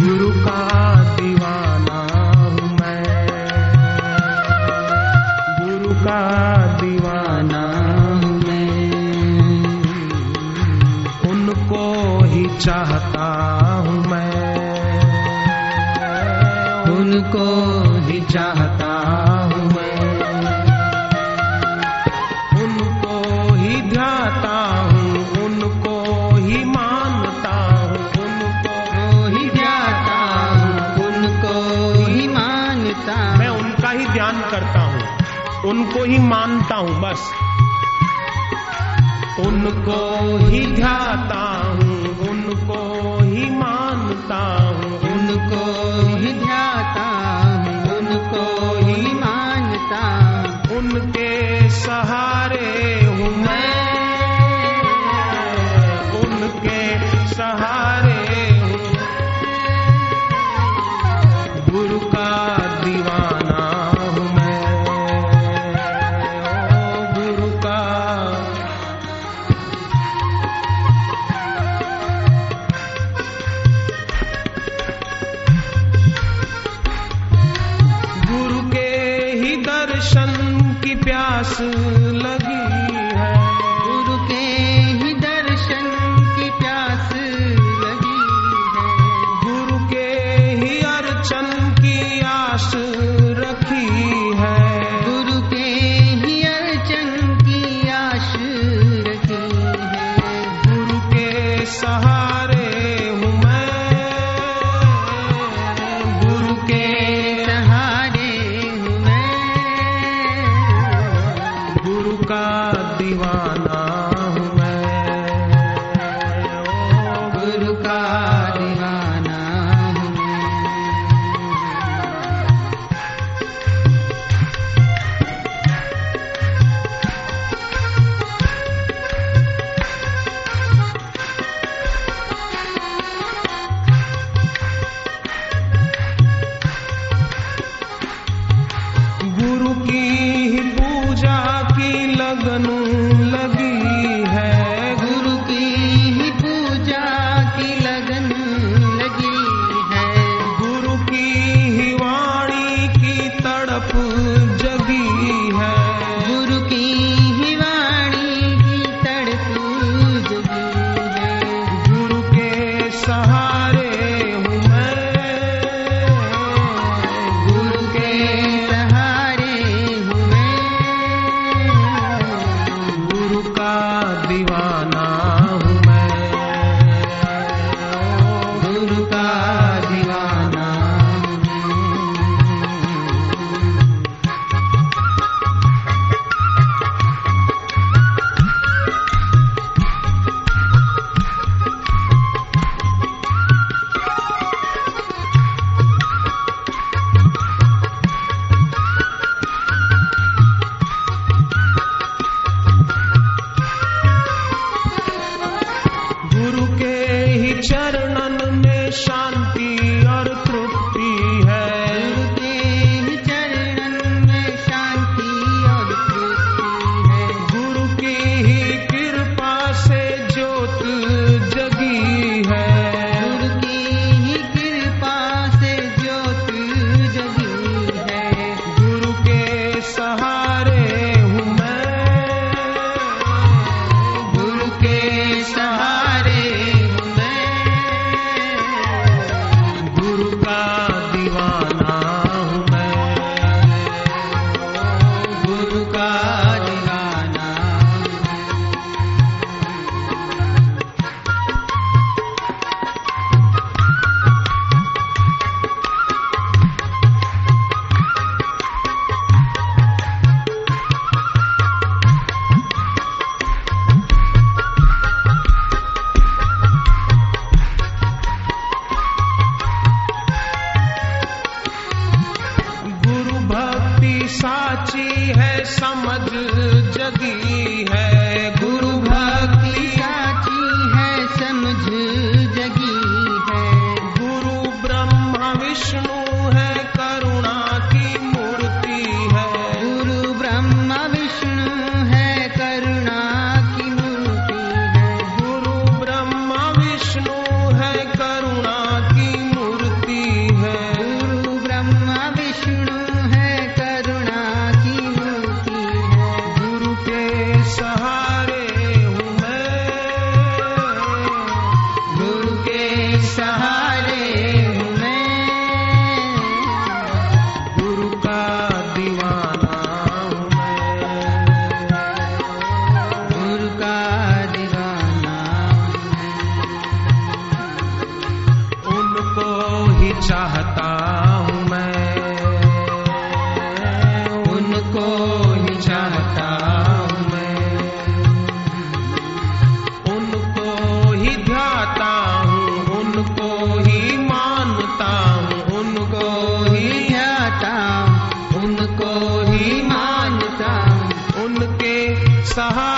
गुरु का दीवाना हूँ मैं। गुरु का दीवाना हूँ मैं। उनको ही चाहता हूँ मैं। उनको ही चाहता ही ध्यान करता हूँ। उनको ही मानता हूँ बस। उनको ही ध्याता हूँ उनको प्यास लगी शरणन मान फिर जगी है तुमको ही चाहता हूँ मैं। उनको ही ध्याता हूँ, उनको ही मानता हूँ, उनको ही ध्याता उनको ही मानता उनके सहा